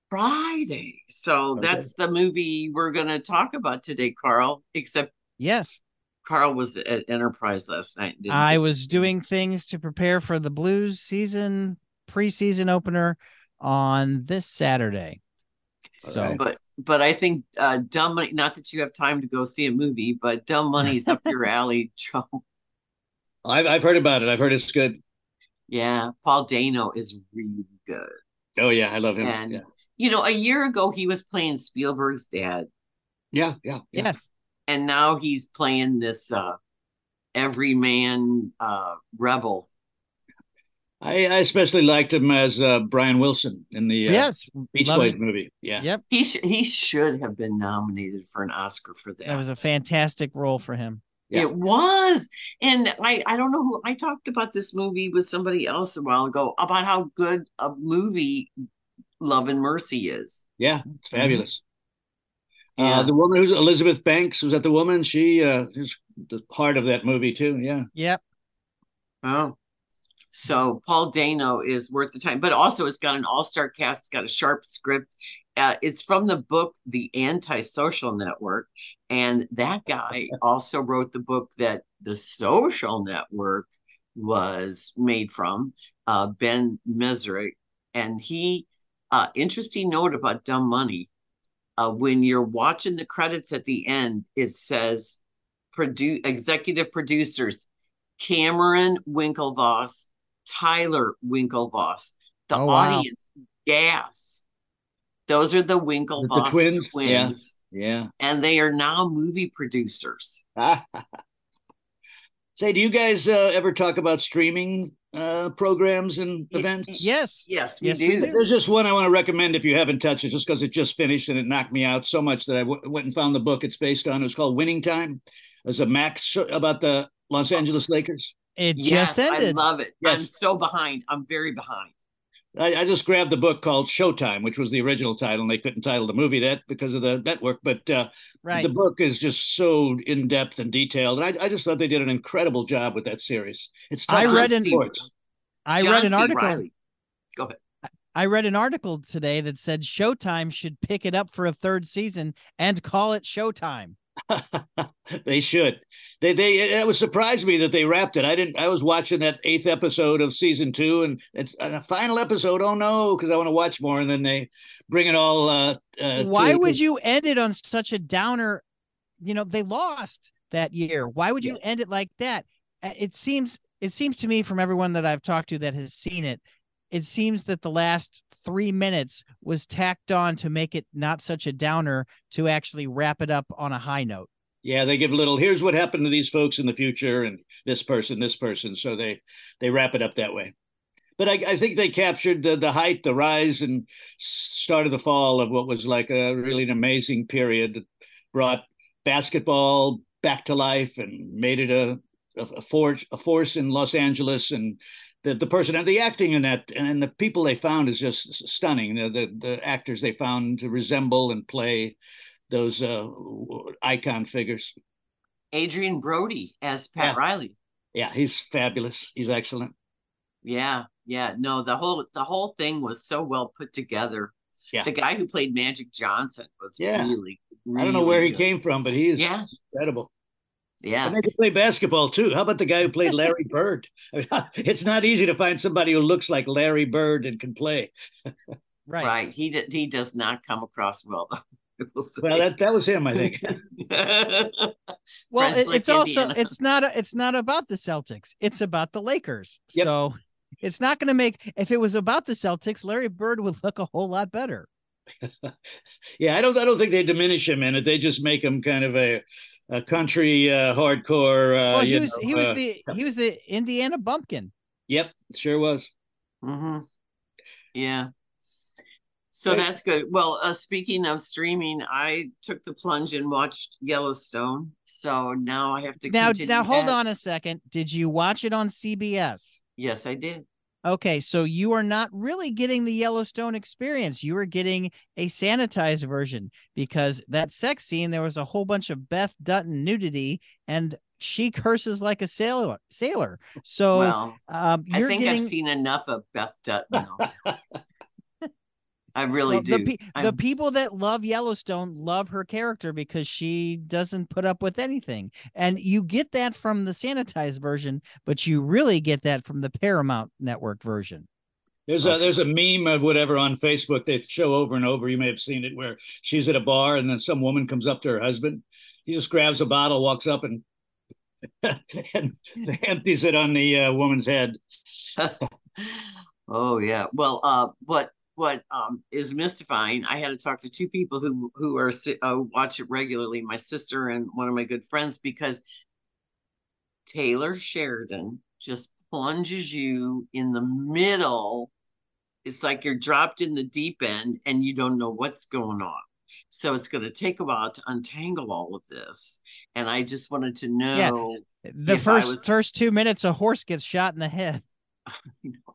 Friday. So okay. that's the movie we're going to talk about today, Carl. Except yes, Carl was at Enterprise last night. I he? was doing things to prepare for the Blues season preseason opener on this Saturday. So, but but I think uh, Dumb Money. Not that you have time to go see a movie, but Dumb Money's up your alley, Joe. I've I've heard about it. I've heard it's good. Yeah, Paul Dano is really good. Oh yeah, I love him. And yeah. you know, a year ago he was playing Spielberg's dad. Yeah, yeah, yeah. yes. And now he's playing this uh everyman uh rebel. I, I especially liked him as uh, Brian Wilson in the uh, yes Beach Boys movie. Yeah. Yep. He sh- he should have been nominated for an Oscar for that. That was a fantastic role for him. Yeah. It was. And I, I don't know who I talked about this movie with somebody else a while ago about how good a movie Love and Mercy is. Yeah, it's fabulous. Yeah. Uh, the woman who's Elizabeth Banks was that the woman? She uh, is the heart of that movie too. Yeah. Yep. Oh. So Paul Dano is worth the time, but also it's got an all-star cast. It's got a sharp script. Uh, it's from the book The Antisocial Network, and that guy also wrote the book that The Social Network was made from, uh, Ben Mezrich, and he. Uh, interesting note about Dumb Money. Uh, when you're watching the credits at the end, it says produ- executive producers Cameron Winklevoss, Tyler Winklevoss. The oh, audience wow. gas those are the Winklevoss the twins. twins. Yeah. yeah. And they are now movie producers. Say, do you guys uh, ever talk about streaming uh, programs and events? Yes. Yes, we yes, do. There's just one I want to recommend if you haven't touched it, just because it just finished and it knocked me out so much that I w- went and found the book it's based on. It was called Winning Time. It's a Max show about the Los Angeles Lakers. It yes, just ended. I love it. Yes. I'm so behind. I'm very behind. I, I, just grabbed the book called Showtime, which was the original title, and they couldn't title the movie that because of the network. But uh, right. the book is just so in depth and detailed, and I, I, just thought they did an incredible job with that series. It's I read an I John read an article. Riley. Go ahead. I read an article today that said Showtime should pick it up for a third season and call it Showtime. they should. They they it was surprised me that they wrapped it. I didn't. I was watching that eighth episode of season two, and it's a final episode. Oh no, because I want to watch more, and then they bring it all. Uh, uh Why to, would you end it on such a downer? You know they lost that year. Why would you yeah. end it like that? Uh, it seems it seems to me from everyone that I've talked to that has seen it, it seems that the last three minutes was tacked on to make it not such a downer to actually wrap it up on a high note. Yeah, they give a little. Here's what happened to these folks in the future, and this person, this person. So they they wrap it up that way. But I, I think they captured the the height, the rise, and start of the fall of what was like a really an amazing period that brought basketball back to life and made it a a, force a force in Los Angeles and the the person and the acting in that and the people they found is just stunning. The the, the actors they found to resemble and play those uh, icon figures. Adrien Brody as Pat yeah. Riley. Yeah, he's fabulous. He's excellent. Yeah, yeah. No, the whole the whole thing was so well put together. Yeah. The guy who played Magic Johnson was yeah. really, really I don't know where good. he came from, but he is Yeah. incredible. Yeah. And they can play basketball too. How about the guy who played Larry Bird? I mean, it's not easy to find somebody who looks like Larry Bird and can play. Right. Right. He d- he does not come across well though. I will say. Well, that, that was him, I think. Well, it, like it's also it's not a, it's not about the Celtics. It's about the Lakers. Yep. So it's not going to make if it was about the Celtics, Larry Bird would look a whole lot better. yeah, I don't I don't think they diminish him in it. They just make him kind of a a country uh, hardcore. Uh, well, he you was know, he was uh, the he was the Indiana bumpkin. Yep, sure was. hmm Yeah. So Hey. that's good. Well, uh, speaking of streaming, I took the plunge and watched Yellowstone. So now I have to Now now hold that. on a second. Did you watch it on CBS? Yes, I did. Okay, so you are not really getting the Yellowstone experience. You are getting a sanitized version because that sex scene there was a whole bunch of Beth Dutton nudity and she curses like a sailor. Sailor. So well, um, I think getting I've seen enough of Beth Dutton. though. I really well, do. the, pe- the people that love Yellowstone love her character because she doesn't put up with anything. And you get that from the sanitized version, but you really get that from the Paramount Network version. There's a there's a meme of whatever on Facebook they show over and over. You may have seen it where she's at a bar and then some woman comes up to her husband. He just grabs a bottle, walks up and and empties it on the uh, woman's head. oh yeah. Well, uh, what what um is mystifying? I had to talk to two people who who are uh, watch it regularly. My sister and one of my good friends because Taylor Sheridan just plunges you in the middle. It's like you're dropped in the deep end and you don't know what's going on. So it's going to take a while to untangle all of this. And I just wanted to know. The first was- first two minutes, a horse gets shot in the head.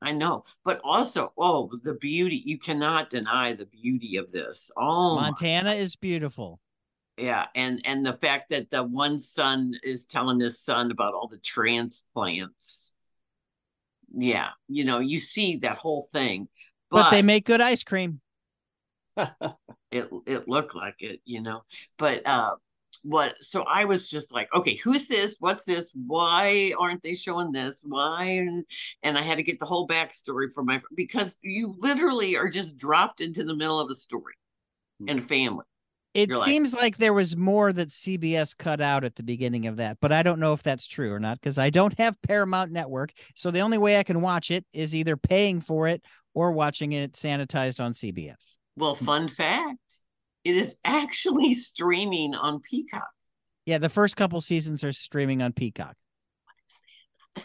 I know, but also, oh, the beauty. You cannot deny the beauty of this. Oh, Montana is beautiful. yeah, and and the fact that the one son is telling his son about all the transplants. Yeah, you know, you see that whole thing, But, but, they make good ice cream. it it looked like it, you know. But uh what so I was just like, okay, who's this? What's this? Why aren't they showing this? Why? And I had to get the whole backstory for my because you literally are just dropped into the middle of a story hmm. and family. It You're like- seems like there was more that CBS cut out at the beginning of that, but I don't know if that's true or not because I don't have Paramount Network. So the only way I can watch it is either paying for it or watching it sanitized on CBS. Well, fun fact, it is actually streaming on Peacock. Yeah, the first couple seasons are streaming on Peacock.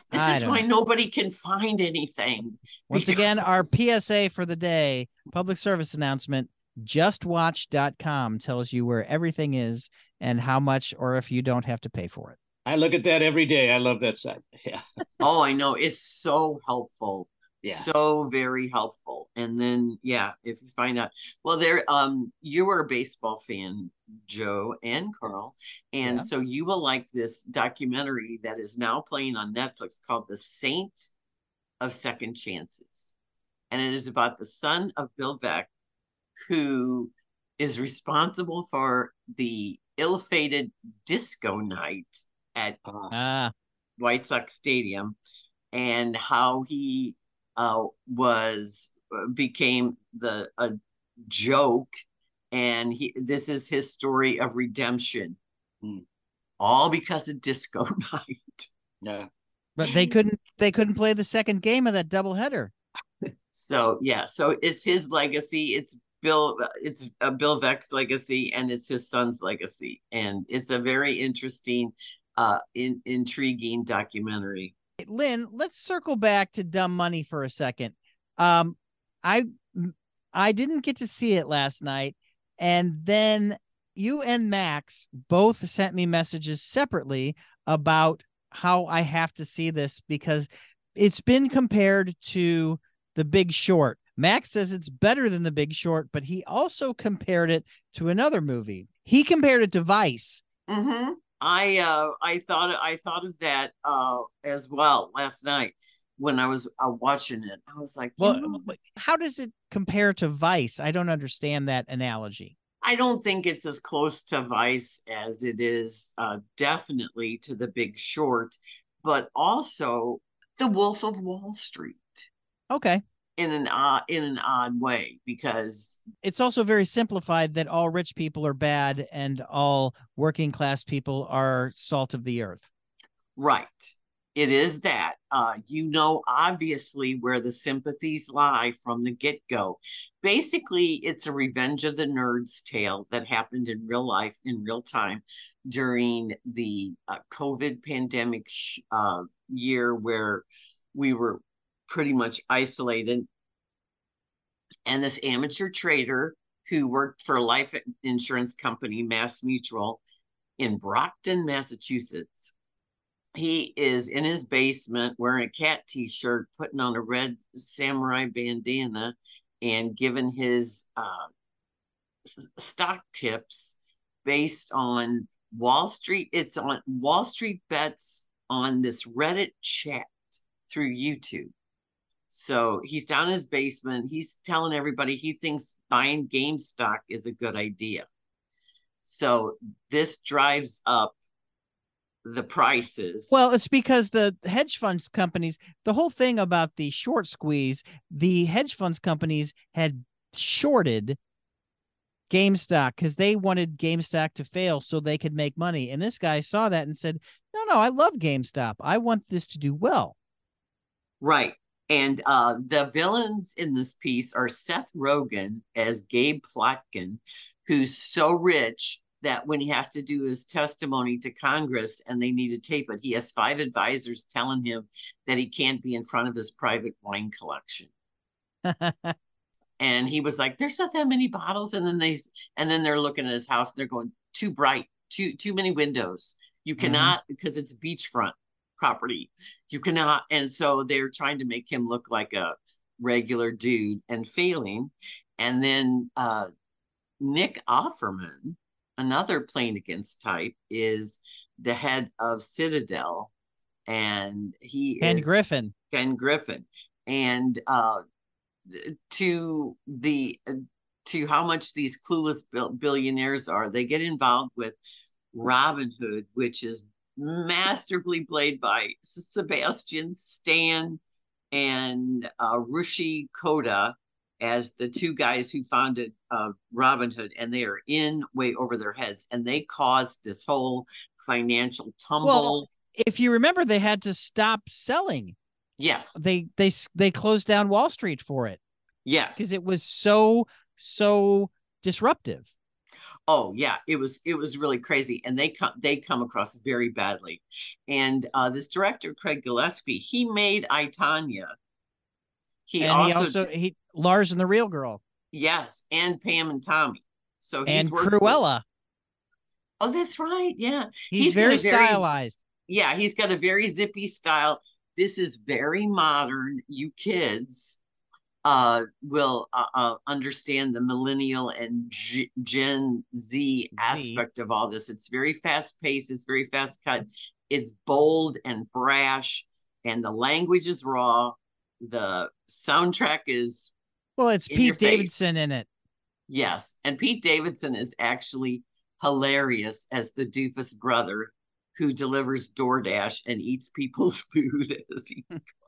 This I is why know. nobody can find anything. Once again, our PSA for the day, public service announcement, justwatch.com tells you where everything is and how much or if you don't have to pay for it. I look at that every day. I love that site. Yeah. Oh, I know. It's so helpful. Yeah. So very helpful. And then yeah, if you find out well there um you were a baseball fan, Joe and Carl. And Yeah. so you will like this documentary that is now playing on Netflix called The Saint of Second Chances. And it is about the son of Bill Veeck, who is responsible for the ill-fated disco night at Ah, Ah, White Sox Stadium, and how he uh, was uh, became the a joke, and he this is his story of redemption, Hmm. all because of disco night. yeah. but they couldn't they couldn't play the second game of that doubleheader. So yeah, so it's his legacy. It's Bill. It's a Bill Veeck's legacy, and it's his son's legacy, and it's a very interesting, uh, in, intriguing documentary. Lynn, let's circle back to Dumb Money for a second. Um, I I didn't get to see it last night, and then you and Max both sent me messages separately about how I have to see this because it's been compared to The Big Short. Max says it's better than The Big Short, but he also compared it to another movie. He compared it to Vice. Mm-hmm. I uh, I thought I thought of that uh, as well last night when I was uh, watching it. I was like, Well, know, how does it compare to Vice? I don't understand that analogy. I don't think it's as close to Vice as it is uh, definitely to The Big Short, but also The Wolf of Wall Street Okay. In an odd in an odd way because It's also very simplified that all rich people are bad and all working class people are salt of the earth. right it is that uh, you know obviously where the sympathies lie from the get-go basically it's a revenge of the nerds tale that happened in real life in real time during the uh, covid pandemic sh- uh, year where we were pretty much isolated. And this amateur trader who worked for a life insurance company mass mutual in brockton massachusetts. He is in his basement wearing a cat t-shirt putting on a red samurai bandana and giving his uh, stock tips based on wall street it's on wall street bets on this reddit chat through youtube so he's down in his basement he's telling everybody he thinks buying GameStop is a good idea so this drives up the prices Well, it's because the hedge funds companies, the whole thing about the short squeeze, the hedge funds companies had shorted GameStop because they wanted GameStop to fail so they could make money. And this guy saw that and said, No, no, I love GameStop. I want this to do well. Right. And uh, the villains in this piece are Seth Rogen as Gabe Plotkin, who's so rich that when he has to do his testimony to Congress and they need to tape it, he has five advisors telling him that he can't be in front of his private wine collection. And he was like, "There's not that many bottles." And then they, and then they're looking at his house and they're going, "Too bright, too too many windows. You cannot because it's beachfront property. You cannot." And so they're trying to make him look like a regular dude and failing. And then uh, Nick Offerman, another playing against type, is the head of Citadel, and he and is Griffin. Ken Griffin, and uh, to the to how much these clueless billionaires are, they get involved with Robinhood, which is masterfully played by Sebastian Stan and uh, Rushi Kota as the two guys who founded uh, Robinhood, and they are in way over their heads, and they caused this whole financial tumble. Well, if you remember, they had to stop selling. yes, They they they closed down Wall Street for it yes. because it was so so disruptive. Oh yeah, it was it was really crazy, and they come they come across very badly. And uh, this director Craig Gillespie, he made I Tonya. He and also, he also he Lars and the Real Girl yes, and Pam and Tommy. So he's and worked with- Cruella. oh, that's right. Yeah, He's, He's very- stylized. yeah, he's got a very zippy style. This is very modern. You kids uh, will uh, uh, understand the millennial and G- Gen Z aspect of all this. It's very fast paced. It's very fast cut. It's bold and brash, and the language is raw. The soundtrack is Well, it's Pete face. Davidson in it. yes, and Pete Davidson is actually hilarious as the doofus brother who delivers DoorDash and eats people's food as he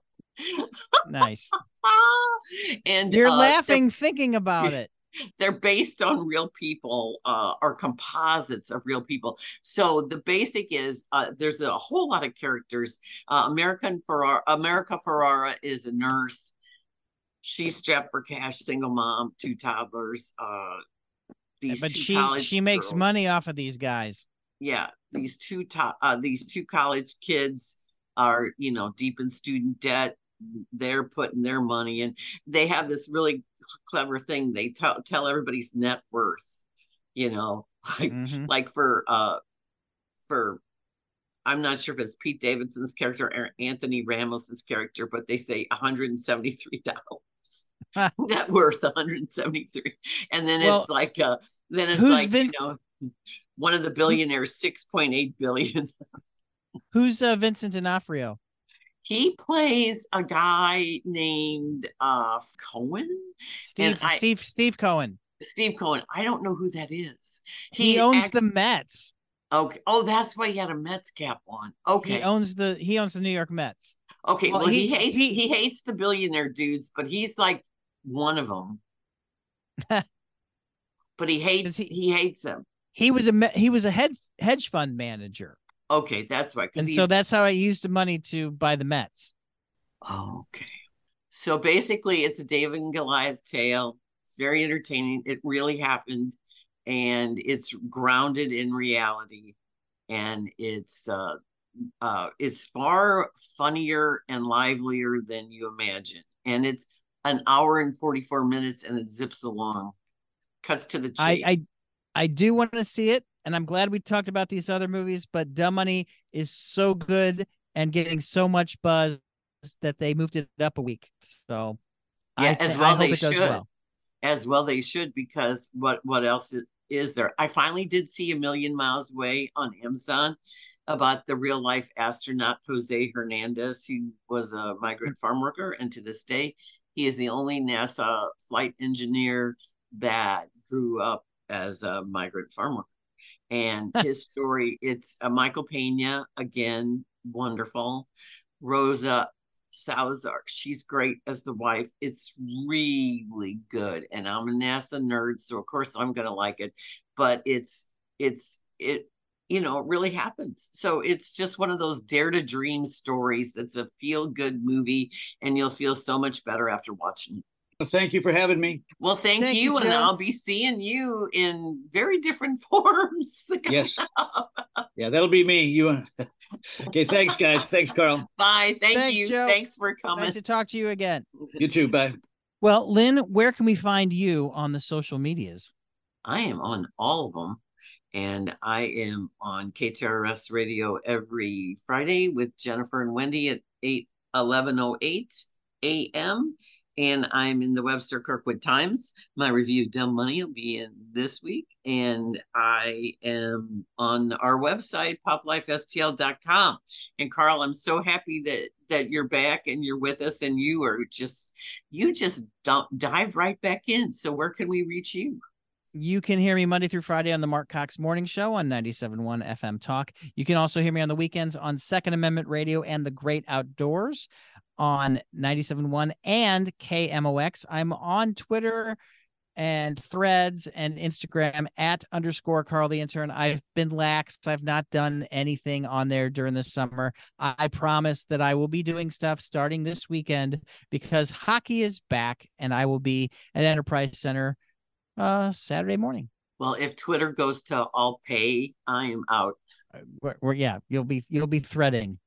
nice. and you're uh, laughing thinking about it. They're based on real people uh, or composites of real people. So the basic is uh, there's a whole lot of characters. Uh, American Ferrera, America Ferrera is a nurse. She's strapped for cash, single mom, two toddlers. Uh, these but two she college she makes girls. money off of these guys. Yeah, these two top uh, these two college kids are you know deep in student debt they're putting their money in. They have this really clever thing. They tell tell everybody's net worth you know like Mhm. like for uh for i'm not sure if it's pete davidson's character or anthony ramos's character but they say 173 dollars. Net worth 173 and then Well, it's like uh then it's like Vince- you know one of the billionaires 6.8 billion. Who's uh, Vincent D'Onofrio? He plays a guy named uh cohen Steve I- Steve Steve Cohen. steve cohen i don't know who that is He, owns act- the Mets. okay oh that's why he had a mets cap on okay He owns the he owns the New York Mets. okay well, well, he, he- hates he- he, hates the billionaire dudes but he's like one of them but he hates he- he, hates him. He was a he was a head hedge fund manager, okay that's why 'cause and so that's how I used the money to buy the Mets. Oh, okay. So basically, it's a David and Goliath tale. It's very entertaining. It really happened, and it's grounded in reality, and it's uh, uh, it's far funnier and livelier than you imagine. And it's an hour and forty four minutes, and it zips along, cuts to the chase. I I I do want to see it, and I'm glad we talked about these other movies. But Dumb Money is so good and getting so much buzz that they moved it up a week. So Yeah, I, as well they should. well. as well they should because what what else is, is there i finally did see a million miles away on amazon about the real life astronaut jose hernandez who was a migrant mm. farm worker and to this day he is the only nasa flight engineer that grew up as a migrant farm worker and his story it's a michael pena again wonderful rosa Salazar. She's great as the wife. It's really good. And I'm a NASA nerd, so of course I'm gonna like it. But it's it's it you know it really happens. So it's just one of those dare to dream stories. It's a feel good movie, and you'll feel so much better after watching it. Well, thank you for having me. Well, thank, Thank you, you, and I'll be seeing you in very different forms. Yes. Yeah, that'll be me. You. Uh, okay. Thanks, guys. Thanks, Carl. Bye. Thank Thanks, you. Joe. Thanks for coming. Nice to talk to you again. You too. Bye. Well, Lynn, where can we find you on the social medias? I am on all of them. And I am on KTRS radio every Friday with Jennifer and Wendy at 8 1108 a.m. And I'm in the Webster Kirkwood Times. My review of Dumb Money will be in this week. And I am on our website, poplifestl.com. And Carl, I'm so happy that that you're back and you're with us and you are just you just don't dive right back in. So where can we reach you? You can hear me Monday through Friday on the Marc Cox Morning Show on 97.1 FM Talk. You can also hear me on the weekends on Second Amendment Radio and The Great Outdoors on 97.1 and KMOX. I'm on Twitter and threads and Instagram at underscore Carl the intern. I've been lax. I've not done anything on there during the summer. I promise that I will be doing stuff starting this weekend because hockey is back and I will be at Enterprise Center uh Saturday morning. Well, if Twitter goes to all pay, I am out. We're, we're- yeah, you'll be you'll be threading.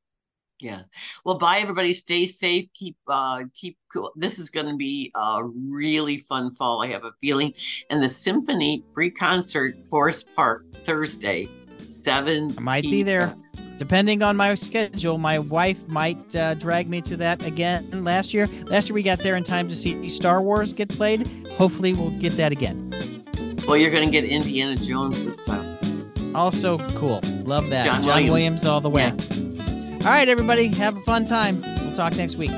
Yeah. Well, bye everybody. Stay safe. Keep uh keep cool. This is gonna be a really fun fall, I have a feeling. And the symphony free concert, Forest Park, Thursday, seven. I might be there. Depending on my schedule, my wife might uh, drag me to that again. Last year, last year we got there in time to see Star Wars get played. Hopefully, we'll get that again. Well, you're gonna get Indiana Jones this time. Also, cool. Love that. John John, Williams. Williams. all the way. All right, everybody, have a fun time. We'll talk next week.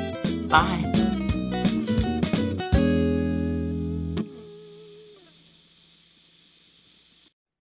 Bye.